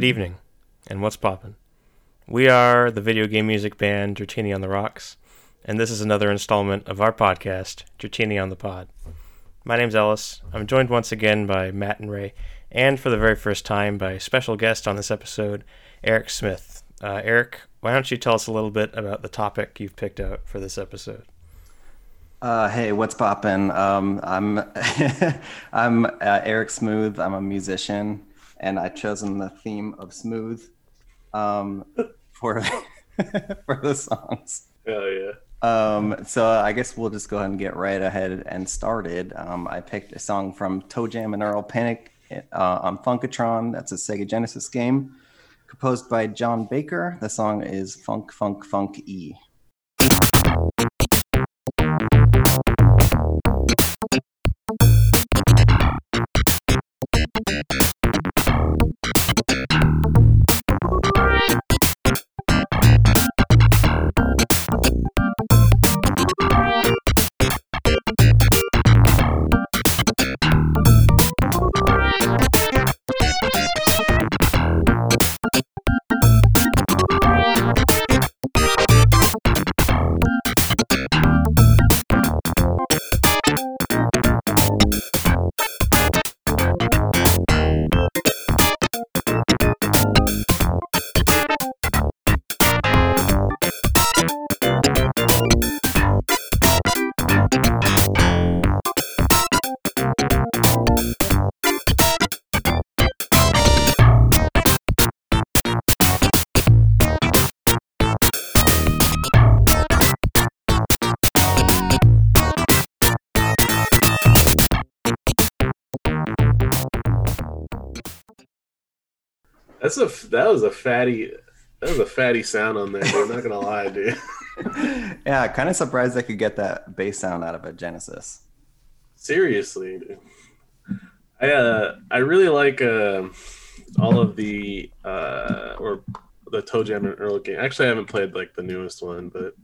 Good evening, and what's poppin'? We are the video game music band Dratini on the Rocks, and this is another installment of our podcast, Dratini on the Pod. My name's Ellis. I'm joined once again by Matt and Ray, and for the very first time by a special guest on this episode, Eric Smith. Uh, Eric, why don't you tell us a little bit about the topic you've picked out for this episode? Uh, hey, what's poppin'? Um, I'm I'm uh, Eric Smooth. I'm a musician, and I've chosen the theme of smooth um, for for the songs. Hell yeah! Um, so I guess we'll just go ahead and get right ahead and started. Um, I picked a song from ToeJam and Earl Panic uh, on Funkotron. That's a Sega Genesis game, composed by John Baker. The song is Funk Funk Funk E. That's a that was a fatty that was a fatty sound on there. I'm not gonna lie, dude. yeah, kind of surprised I could get that bass sound out of a Genesis. Seriously, dude. I uh I really like uh, all of the uh or the Toe Jam and Earl game. Actually, I haven't played like the newest one, but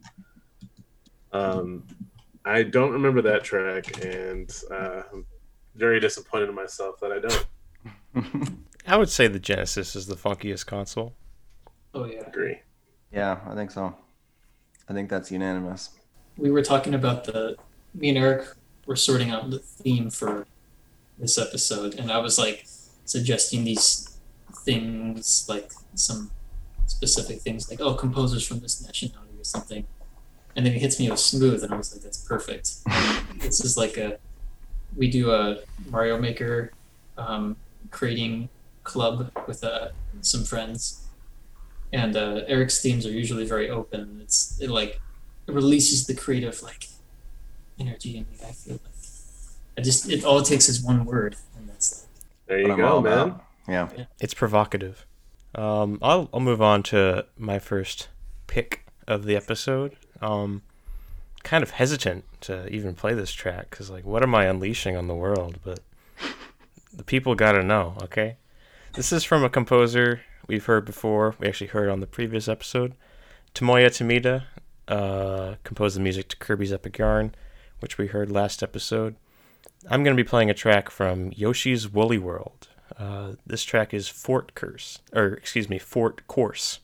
um I don't remember that track, and uh, I'm very disappointed in myself that I don't. I would say the Genesis is the funkiest console. Oh yeah, agree. Yeah, I think so. I think that's unanimous. We were talking about the me and Eric were sorting out the theme for this episode, and I was like suggesting these things, like some specific things, like oh, composers from this nationality or something. And then he hits me with smooth, and I was like, that's perfect. this is like a we do a Mario Maker um, creating club with uh, some friends, and uh, Eric's themes are usually very open. It's it like it releases the creative like energy in me. I feel like I just it all it takes is one word, and that's like, there you go, man. Yeah. yeah, It's provocative. Um, I'll I'll move on to my first pick of the episode. Um, kind of hesitant to even play this track because like, what am I unleashing on the world? But the people gotta know, okay? This is from a composer we've heard before. We actually heard on the previous episode. Tomoya Tomita uh, composed the music to Kirby's Epic Yarn, which we heard last episode. I'm going to be playing a track from Yoshi's Woolly World. Uh, this track is Fort Curse, or excuse me, Fort Course.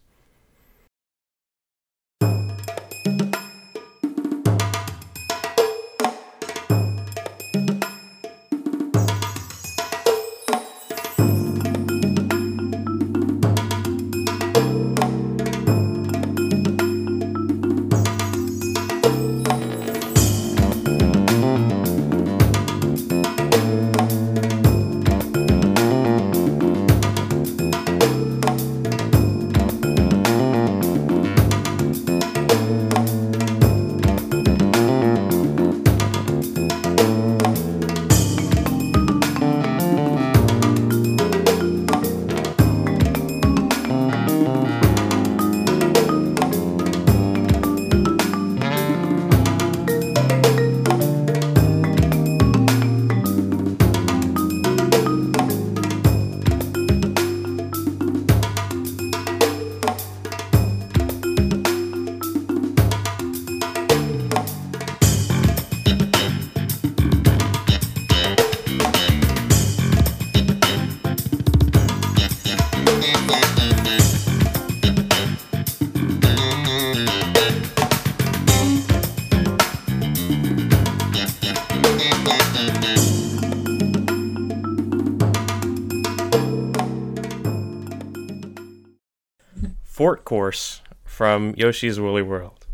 Fort course from Yoshi's Woolly World.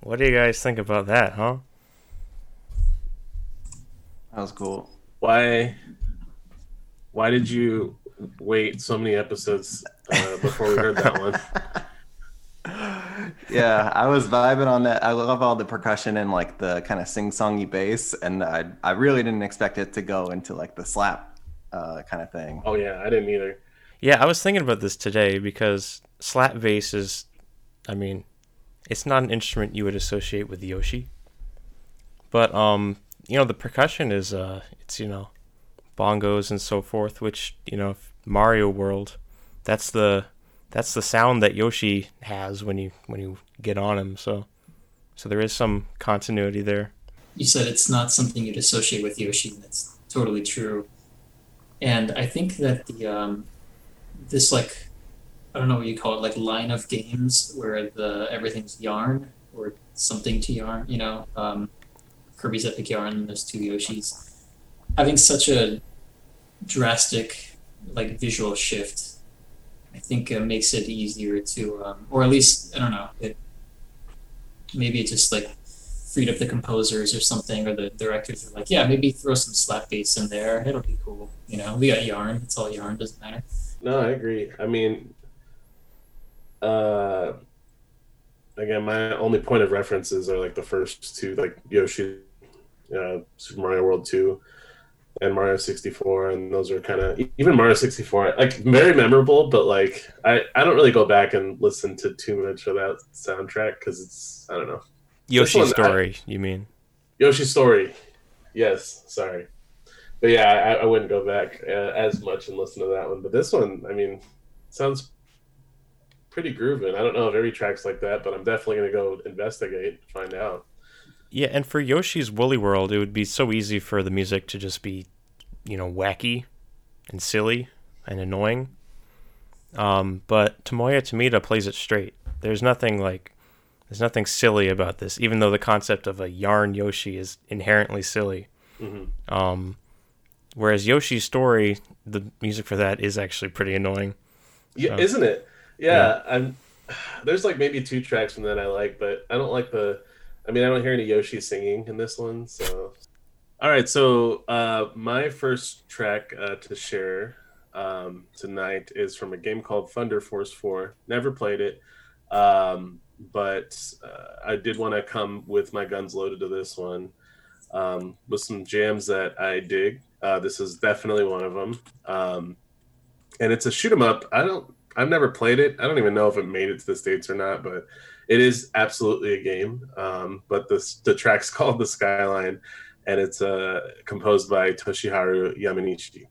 What do you guys think about that, huh? That was cool. Why? Why did you wait so many episodes uh, before we heard that one? yeah, I was vibing on that. I love all the percussion and like the kind of sing-songy bass, and I I really didn't expect it to go into like the slap uh, kind of thing. Oh yeah, I didn't either. Yeah, I was thinking about this today because slap bass is, I mean, it's not an instrument you would associate with Yoshi. But um, you know, the percussion is uh, it's you know, bongos and so forth, which you know, Mario World, that's the that's the sound that Yoshi has when you when you get on him. So, so there is some continuity there. You said it's not something you'd associate with Yoshi. That's totally true. And I think that the um, this like I don't know what you call it, like line of games where the everything's yarn or something to yarn. You know, um, Kirby's Epic Yarn and those two Yoshis having such a drastic like visual shift I think makes it easier to, um, or at least I don't know. It maybe it just like freed up the composers or something, or the directors are like, yeah, maybe throw some slap bass in there. It'll be cool. You know, we got yarn. It's all yarn. Doesn't matter. No, I agree. I mean, uh, again, my only point of references are like the first two, like Yoshi, uh, Super Mario World two and Mario 64, and those are kind of even Mario 64, like very memorable. But like, I I don't really go back and listen to too much of that soundtrack because it's I don't know. Yoshi Story, I, you mean? Yoshi Story, yes. Sorry, but yeah, I, I wouldn't go back uh, as much and listen to that one. But this one, I mean, sounds pretty grooving. I don't know if every track's like that, but I'm definitely gonna go investigate, find out. Yeah, and for Yoshi's Woolly World, it would be so easy for the music to just be, you know, wacky and silly and annoying. Um, but Tomoya Tomita plays it straight. There's nothing like, there's nothing silly about this, even though the concept of a yarn Yoshi is inherently silly. Mm-hmm. Um, whereas Yoshi's story, the music for that is actually pretty annoying. Yeah, so, isn't it? Yeah, yeah, I'm. There's like maybe two tracks from that I like, but I don't like the I mean, I don't hear any Yoshi singing in this one, so. All right, so uh, my first track uh, to share um, tonight is from a game called Thunder Force 4. Never played it, um, but uh, I did want to come with my guns loaded to this one um, with some jams that I dig. Uh, this is definitely one of them, um, and it's a shoot 'em up. I don't, I've never played it. I don't even know if it made it to the states or not, but it is absolutely a game. Um, but the the track's called the Skyline, and it's uh, composed by Toshiharu Yamanishi.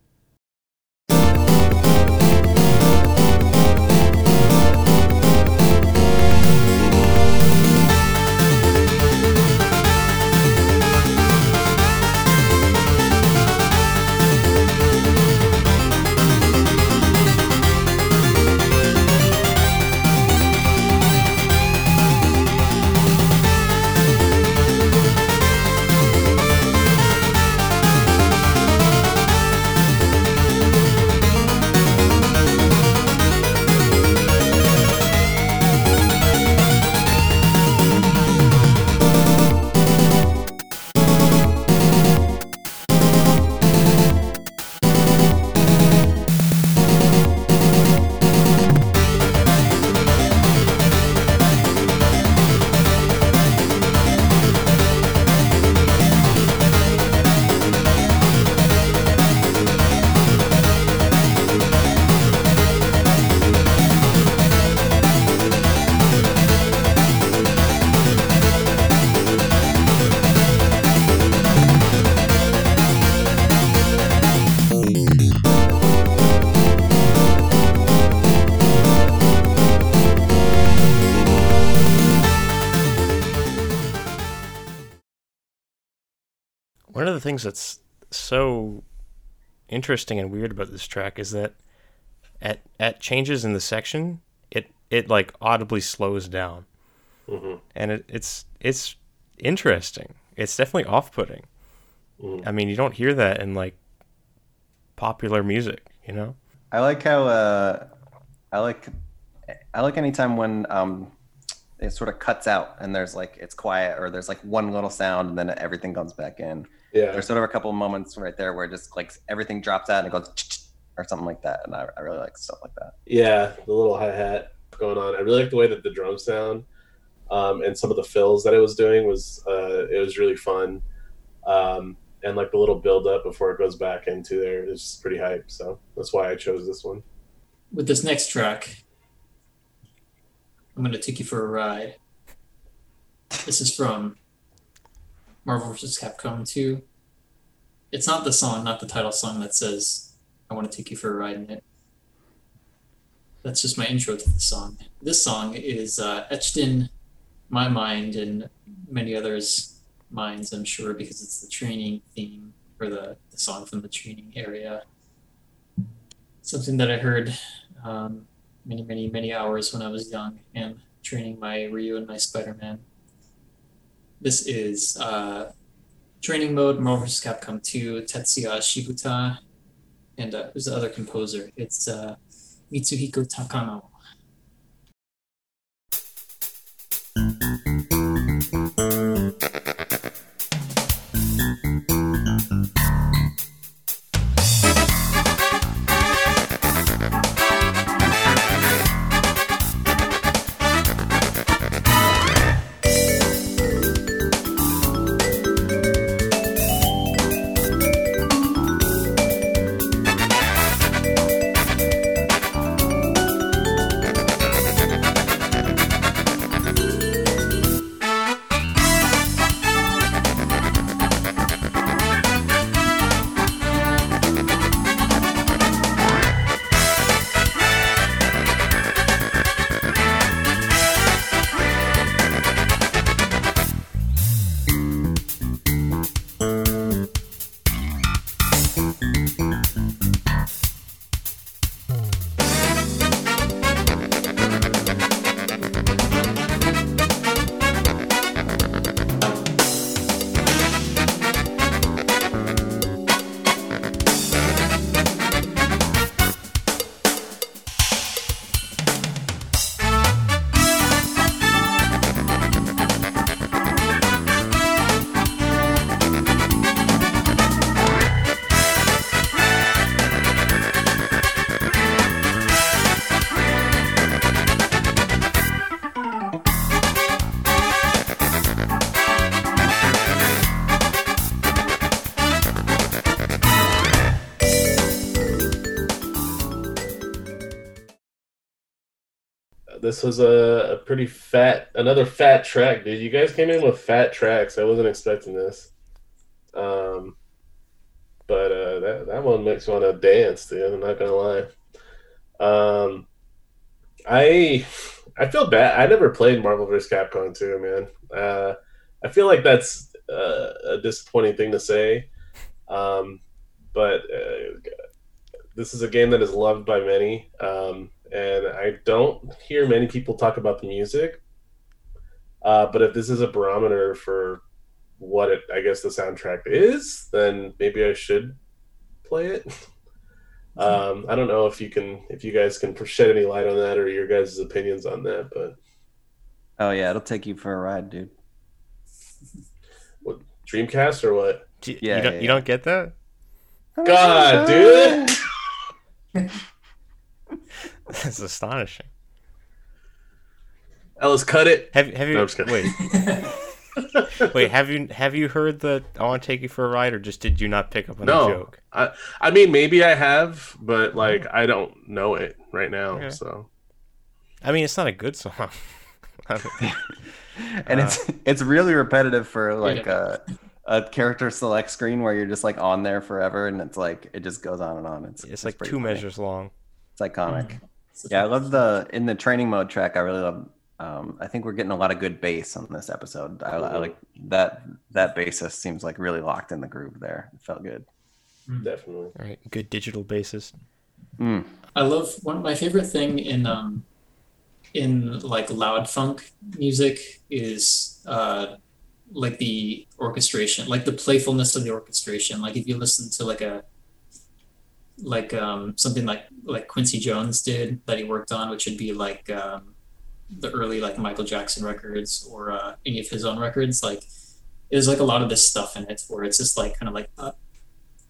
Things that's so interesting and weird about this track is that at at changes in the section, it it like audibly slows down, mm-hmm. and it, it's it's interesting. It's definitely off putting. Mm-hmm. I mean, you don't hear that in like popular music, you know. I like how uh, I like I like anytime when um, it sort of cuts out and there's like it's quiet or there's like one little sound and then everything comes back in. Yeah. There's sort of a couple moments right there where just like everything drops out and it goes or something like that, and I, I really like stuff like that. Yeah, the little hi hat going on. I really like the way that the drums sound, um, and some of the fills that it was doing was uh, it was really fun, um, and like the little build up before it goes back into there is just pretty hype. So that's why I chose this one. With this next track, I'm going to take you for a ride. This is from Marvel vs. Capcom 2. It's not the song, not the title song that says I want to take you for a ride in it. That's just my intro to the song. This song is uh, etched in my mind and many others' minds, I'm sure, because it's the training theme or the, the song from the training area. Something that I heard um, many, many, many hours when I was young and training my Ryu and my Spider Man. This is uh, training mode Marvel vs. Capcom 2 Tetsuya Shibata and uh, who's the other composer? It's uh, Mitsuhiko Takano. This was a, a, pretty fat, another fat track, dude. You guys came in with fat tracks. I wasn't expecting this. Um, but uh, that that one makes me want to dance, dude. I'm not gonna lie. Um, I I feel bad. I never played Marvel vs. Capcom 2, man. Uh, I feel like that's uh, a disappointing thing to say. Um, but uh, this is a game that is loved by many. Um, and I don't hear many people talk about the music. Uh, but if this is a barometer for what it, I guess the soundtrack is, then maybe I should play it. um, I don't know if you can, if you guys can shed any light on that or your guys' opinions on that, but. Oh yeah, it'll take you for a ride, dude. What Dreamcast or what? You, yeah, you don't, yeah, you don't get that? God, dude. That's astonishing. Ellis, cut it. Have have you No, I'm just wait wait have you have you heard the I want to take you for a ride or just did you not pick up on No. the joke? I, I mean, maybe I have, but like, I don't know it right now. Okay. So I mean, it's not a good song. I don't- and Uh, it's it's really repetitive for like Yeah. a a character select screen where you're just like on there forever, and it's like it just goes on and on. It's it's like two funny. measures long. It's iconic. Mm. Yeah, I love the in the training mode track. I really love. Um, I think we're getting a lot of good bass on this episode. I, I like that. That bassist seems like really locked in the groove there. It felt good. definitely. All right, good digital bassist. Mm. I love one of my favorite thing in um in like loud funk music is uh like the orchestration, like the playfulness of the orchestration. Like if you listen to like a like um, something like like Quincy Jones did that he worked on, which would be like um, the early like Michael Jackson records or uh, any of his own records. Like there's like a lot of this stuff in it where it's just like kind of like uh,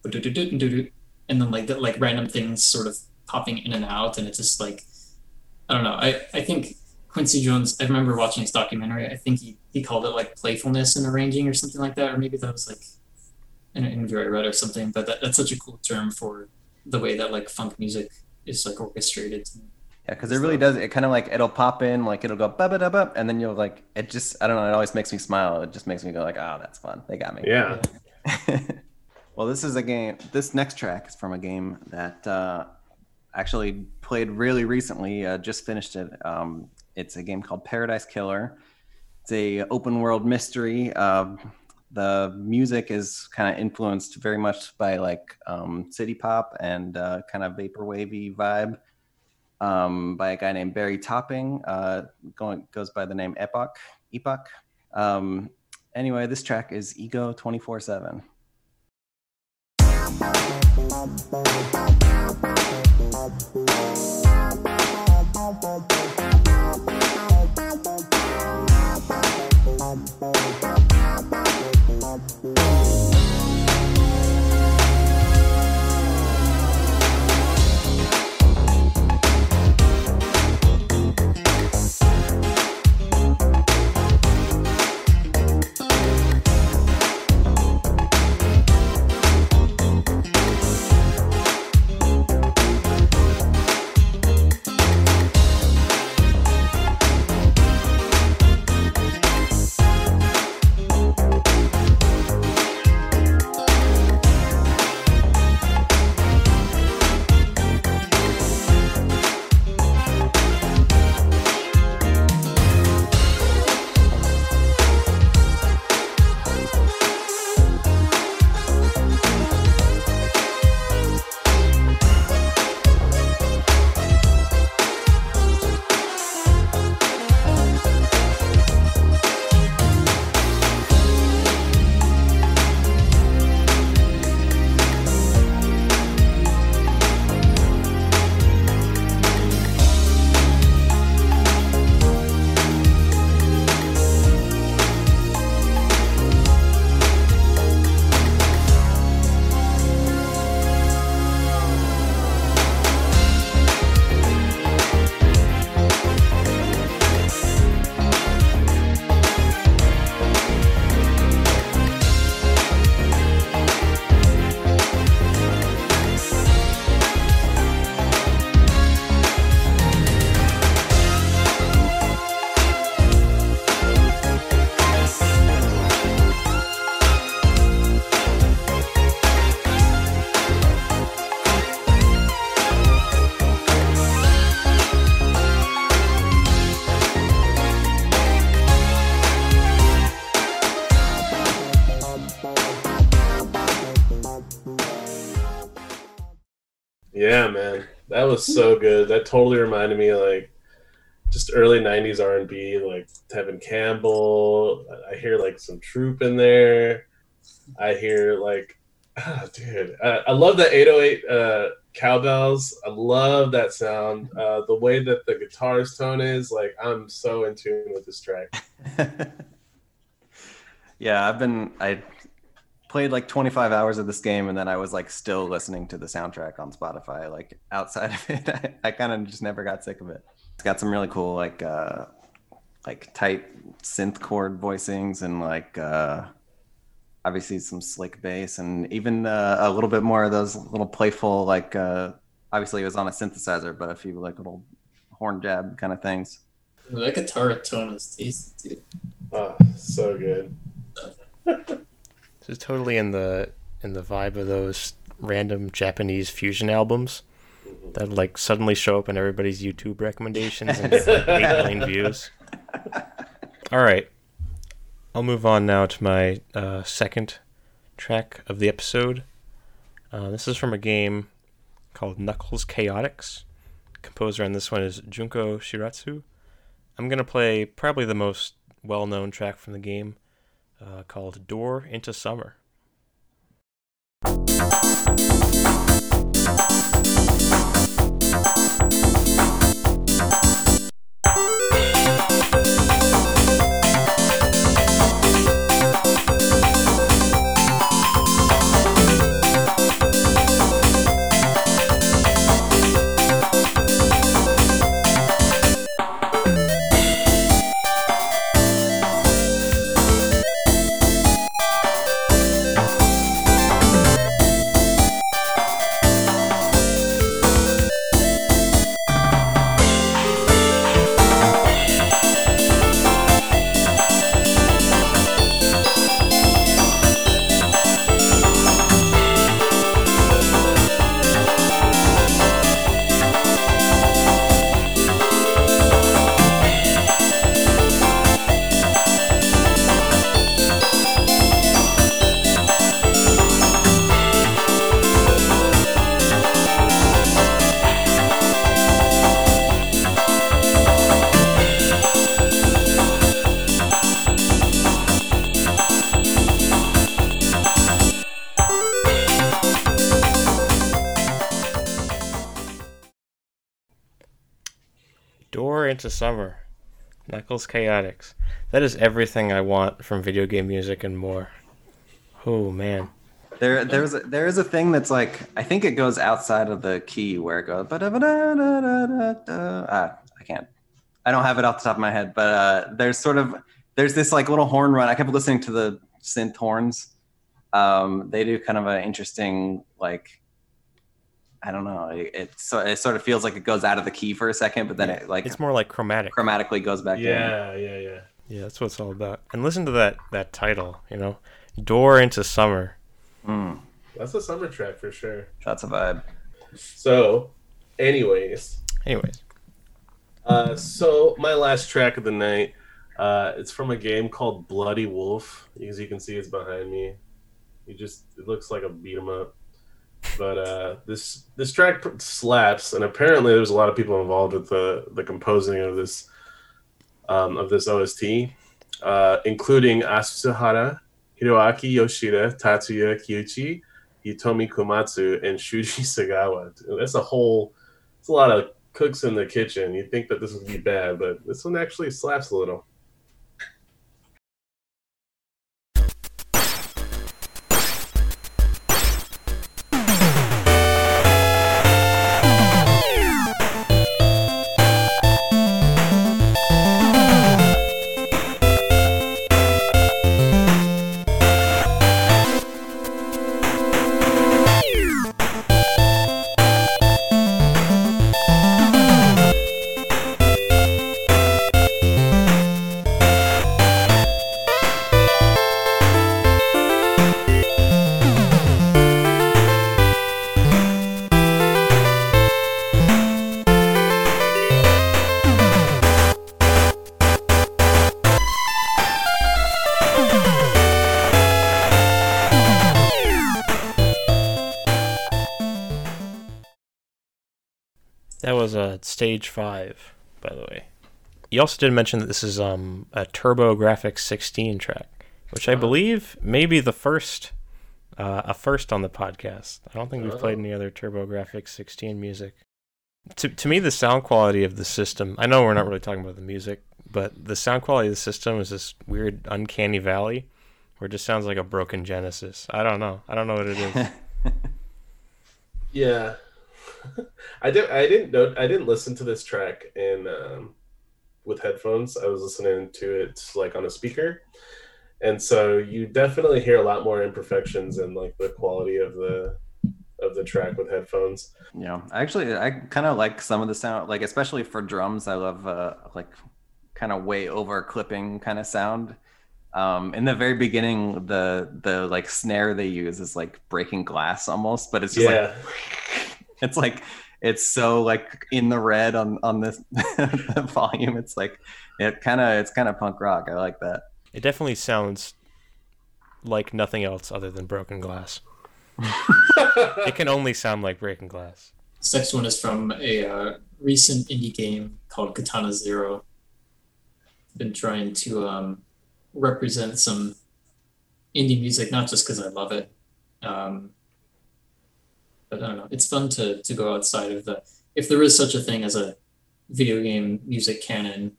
and then like that like random things sort of popping in and out, and it's just like I don't know. I I think Quincy Jones. I remember watching his documentary. I think he he called it like playfulness in arranging or something like that, or maybe that was like an interview I read or something. But that, that's such a cool term for the way that like funk music is like orchestrated. Yeah, because it really does. It kind of like it'll pop in, like it'll go ba ba da ba, and then you'll like it. Just I don't know. It always makes me smile. It just makes me go like, oh, that's fun. They got me. Yeah. well, this is a game. This next track is from a game that uh, actually played really recently. Uh, just finished it. Um, it's a game called Paradise Killer. It's a open world mystery. Uh, the music is kind of influenced very much by like um, city pop and uh, kind of vapor wavy vibe um, by a guy named Barry Topping. Uh, going goes by the name Epoch. Epoch. Um, anyway, this track is Ego twenty four seven. Yeah, was so good. That totally reminded me like just early '90s R&B, like Tevin Campbell. I hear like some Troop in there. I hear like, ah, dude, I, I love that 808 uh, cowbells. I love that sound. Uh, the way that the guitar's tone is, like, I'm so in tune with this track. yeah, I've been I played like 25 hours of this game and then I was like still listening to the soundtrack on Spotify. Like outside of it, I, I kind of just never got sick of it. It's got some really cool like uh like tight synth chord voicings and like uh obviously some slick bass and even uh, a little bit more of those little playful like uh obviously it was on a synthesizer but a few like little horn jab kind of things. That guitar tone is tasty, dude. Oh, so good. Is totally in the in the vibe of those random Japanese fusion albums that like suddenly show up in everybody's YouTube recommendations and get like eight million views. All right, I'll move on now to my uh, second track of the episode. Uh, this is from a game called Knuckles Chaotix. Composer on this one is Junko Shiratsu. I'm gonna play probably the most well-known track from the game uh, called Door into Summer. Into Summer. Knuckles Chaotix. That is everything I want from video game music and more. Oh man. There, there's a, there is a thing that's like I think it goes outside of the key where it goes. ba-da-ba-da-da-da-da-da. Ah, I can't. I don't have it off the top of my head, but uh, there's sort of there's this like little horn run. I kept listening to the synth horns. Um, they do kind of an interesting like I don't know. It, it so it sort of feels like it goes out of the key for a second, but then it like It's more like chromatic. chromatically goes back in. Yeah, yeah, yeah. Yeah, that's what it's all about. And listen to that that title, you know. Door into Summer. Mm, That's a summer track for sure. that's a vibe. So, anyways, Anyways. uh, so my last track of the night, uh, it's from a game called Bloody Wolf. As you can see, it's behind me. You just it looks like a beat 'em up. But uh, this this track slaps, and apparently there's a lot of people involved with the the composing of this um, of this OST, uh, including Asuhara, Hiroaki Yoshida, Tatsuya Kiuchi, Hitomi Komatsu, and Shuji Sagawa. That's a whole. It's a lot of cooks in the kitchen. You think that this would be bad, but this one actually slaps a little. Uh, stage five, by the way. You also did mention that this is um, a TurboGrafx 16 track, which I Oh. believe may be the first, uh, a first on the podcast. I don't think we've played Oh. any other TurboGrafx 16 music. To, to me, the sound quality of the system, I know we're not really talking about the music, but the sound quality of the system is this weird, uncanny valley where it just sounds like a broken Genesis. I don't know. I don't know what it is. Yeah, I did. I didn't know. I didn't listen to this track in um, with headphones. I was listening to it like on a speaker, and so you definitely hear a lot more imperfections and like the quality of the of the track with headphones. Yeah, actually, I kind of like some of the sound, like especially for drums. I love uh, like kind of way over clipping kind of sound. Um, in the very beginning, the the like snare they use is like breaking glass almost, but it's just yeah, like it's like it's so like in the red on on this the volume. It's like it kind of it's kind of punk rock. I like that. It definitely sounds like nothing else other than broken glass. it can only sound like breaking glass. This next one is from a uh, recent indie game called Katana Zero. Been trying to um, represent some indie music, not just because I love it. Um, But I don't know. It's fun to to go outside of the if there is such a thing as a video game music canon,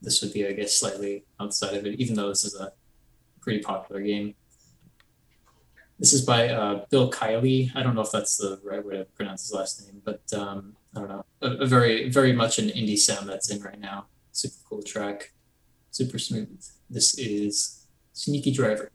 this would be I guess slightly outside of it, even though this is a pretty popular game. This is by uh, Bill Kiley. I don't know if that's the right way to pronounce his last name, but um, I don't know. A, a very, very much an indie sound that's in right now. Super cool track, super smooth. This is Sneaky Driver.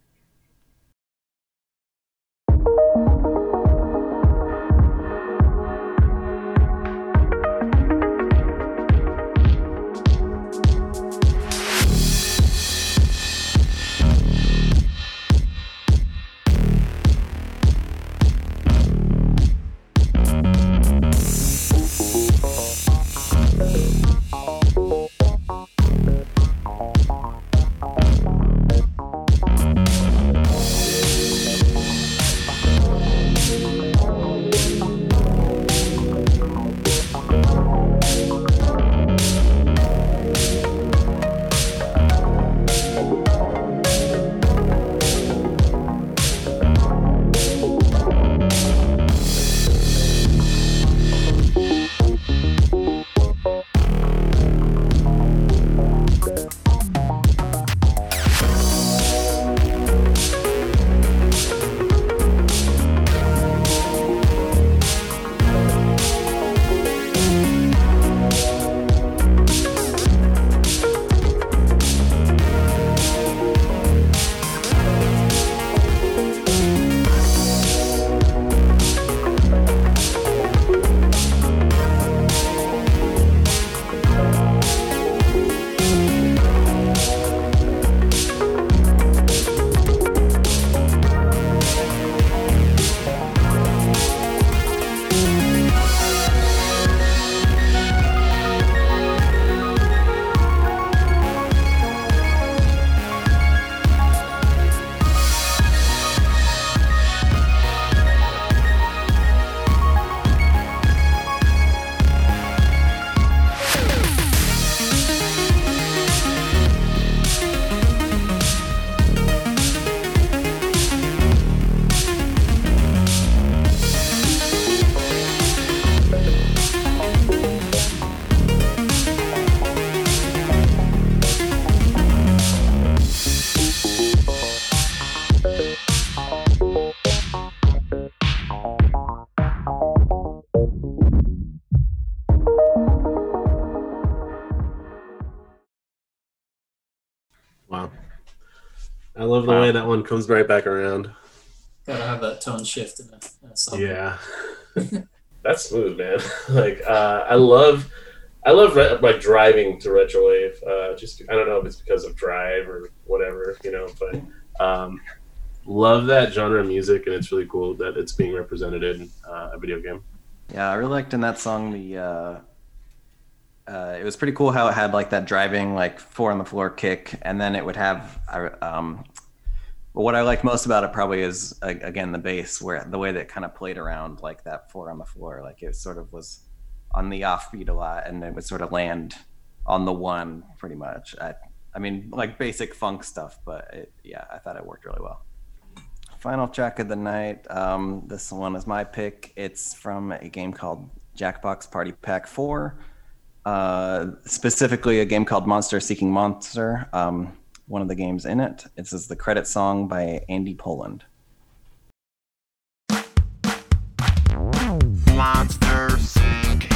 I love the way that one comes right back around. Gotta have that tone shift in a, in a song. Yeah. That's smooth, man. like uh, I love I love re- like driving to retrowave. Uh, just I don't know if it's because of drive or whatever, you know, but um, love that genre of music, and it's really cool that it's being represented in uh, a video game. Yeah, I really liked in that song the. Uh, uh, it was pretty cool how it had like that driving like four on the floor kick, and then it would have. uh, Um, but what I like most about it probably is again the bass, where the way that kind of played around like that four on the floor, like it sort of was on the offbeat a lot, and it would sort of land on the one pretty much. I, I mean, like basic funk stuff, but it, yeah, I thought it worked really well. Final track of the night. Um, this one is my pick. It's from a game called Jackbox Party Pack 4. Uh, specifically, a game called Monster Seeking Monster. Um, one of the games in it. This is the credit song by Andy Poland. Monster seek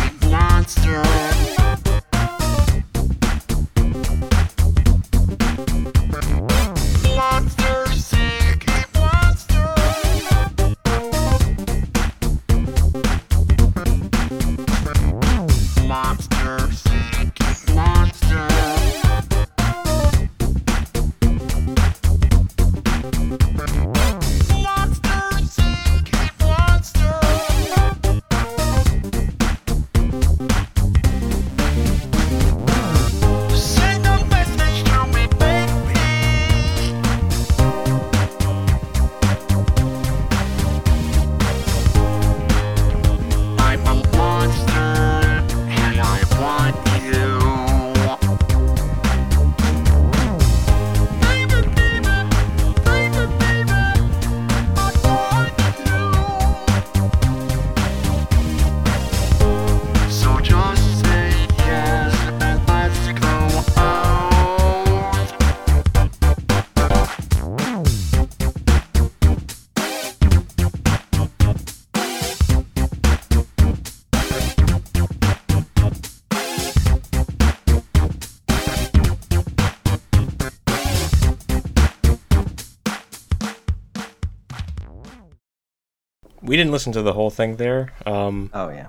we didn't listen to the whole thing there. Um, Oh yeah.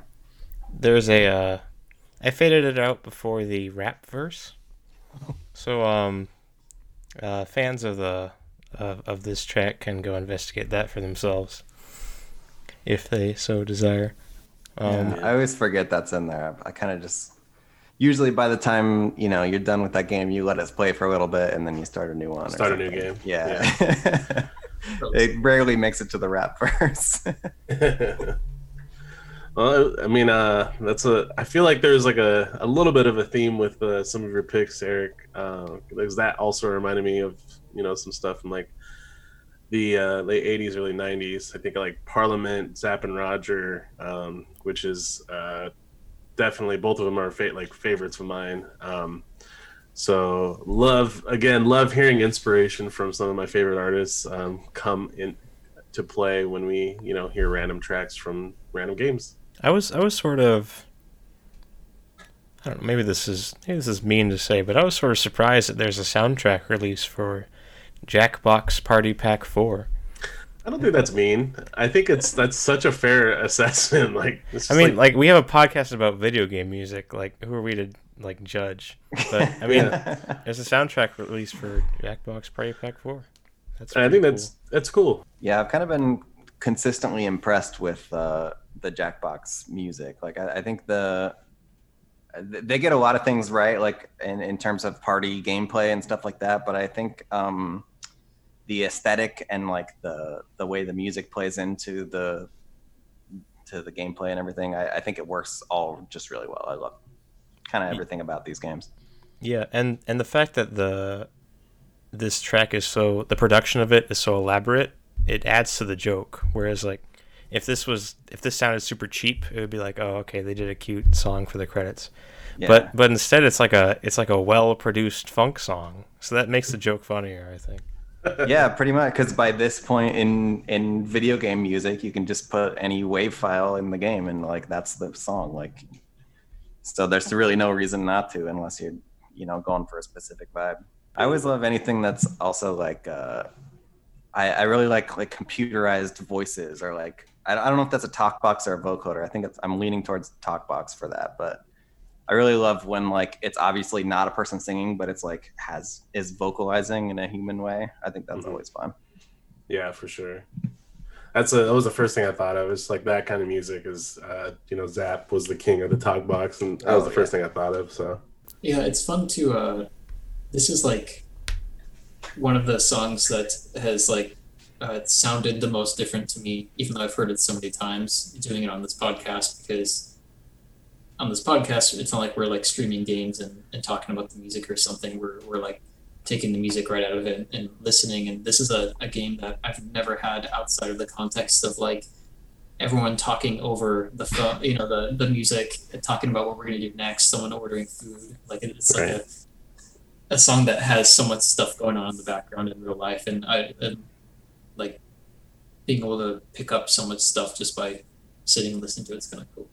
there's a uh, I faded it out before the rap verse. So um, uh, fans of the of, of this track can go investigate that for themselves, if they so desire. Um, Yeah, I always forget that's in there. I kind of just usually by the time you know you're done with that game, you let us play for a little bit and then you start a new one. or Start a new something. game. Yeah. it rarely makes it to the rap verse. well, I mean, uh, that's a. I feel like there's like a, a little bit of a theme with uh, some of your picks, Eric. Uh, because that also reminded me of you know some stuff from like the uh, late '80s, early '90s. I think like Parliament, Zapp and Roger, um, which is uh, definitely both of them are fa- like favorites of mine. Um, so love again, love hearing inspiration from some of my favorite artists um, come in to play when we you know hear random tracks from random games. I was I was sort of I don't know, maybe this is maybe this is mean to say, but I was sort of surprised that there's a soundtrack release for Jackbox Party Pack 4. I don't think that's mean. I think it's that's such a fair assessment. Like, I mean, like we have a podcast about video game music. Like, who are we to like judge? But I mean, there's a soundtrack release for Jackbox Party Pack 4. That's I pretty think that's that's cool. yeah, I've kind of been consistently impressed with uh, the Jackbox music. Like I, I think the they get a lot of things right, like in, in terms of party gameplay and stuff like that. But I think um, the aesthetic and like the the way the music plays into the to the gameplay and everything, I, I think it works all just really well. I love kind of everything about these games. Yeah, and and the fact that the this track is so the production of it is so elaborate, it adds to the joke. Whereas like if this was if this sounded super cheap, it would be like, oh, okay, they did a cute song for the credits. Yeah. But but instead, it's like a it's like a well produced funk song, so that makes the joke funnier. I think. yeah, pretty much. Because by this point in in video game music, you can just put any wave file in the game, and like that's the song. Like, so there's really no reason not to, unless you're you know going for a specific vibe. I always love anything that's also like. uh I, I really like like computerized voices or like I, I don't know if that's a talk box or a vocoder. I think it's, I'm leaning towards talk box for that, but I really love when like it's obviously not a person singing, but it's like has is vocalizing in a human way. I think that's Mhm. always fun. Yeah, for sure. That's a, that was the first thing I thought of. It's like that kind of music is, uh, you know, Zapp was the king of the talk box, and that was Oh, the first thing I thought of. So Yeah, it's fun to. Uh, this is like one of the songs that has like uh, sounded the most different to me, even though I've heard it so many times. Doing it on this podcast because on this podcast, it's not like we're like streaming games and, and talking about the music or something. We're we're like taking the music right out of it and listening. And this is a, a game that I've never had outside of the context of like everyone talking over the phone, you know, the, the music talking about what we're going to do next, someone ordering food. Like it's like a, a song that has so much stuff going on in the background in real life. And I, and like being able to pick up so much stuff just by sitting and listening to it's kind of cool.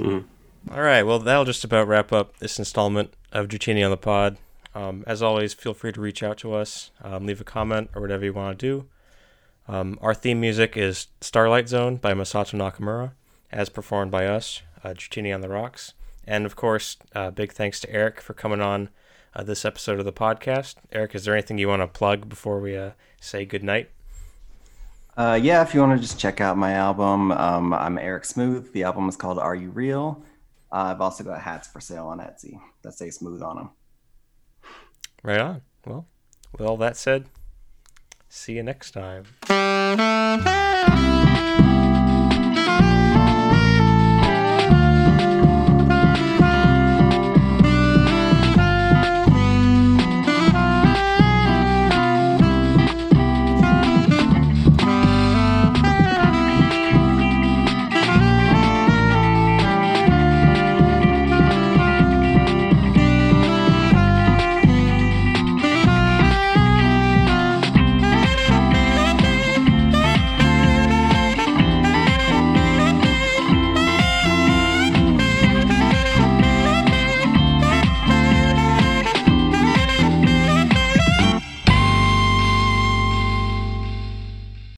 Mm-hmm. All right, well, that'll just about wrap up this installment of Dratini on the Pod. Um, as always, feel free to reach out to us, um, leave a comment, or whatever you want to do. Um, our theme music is Starlight Zone by Masato Nakamura, as performed by us, uh, on the Rocks. And of course, uh, big thanks to Eric for coming on uh, this episode of the podcast. Eric, is there anything you want to plug before we uh, say goodnight? Uh, yeah, if you want to just check out my album, um, I'm Eric Smooth. The album is called Are You Real? Uh, I've also got hats for sale on Etsy that say smooth on them. Right on. Well, with all that said, see you next time.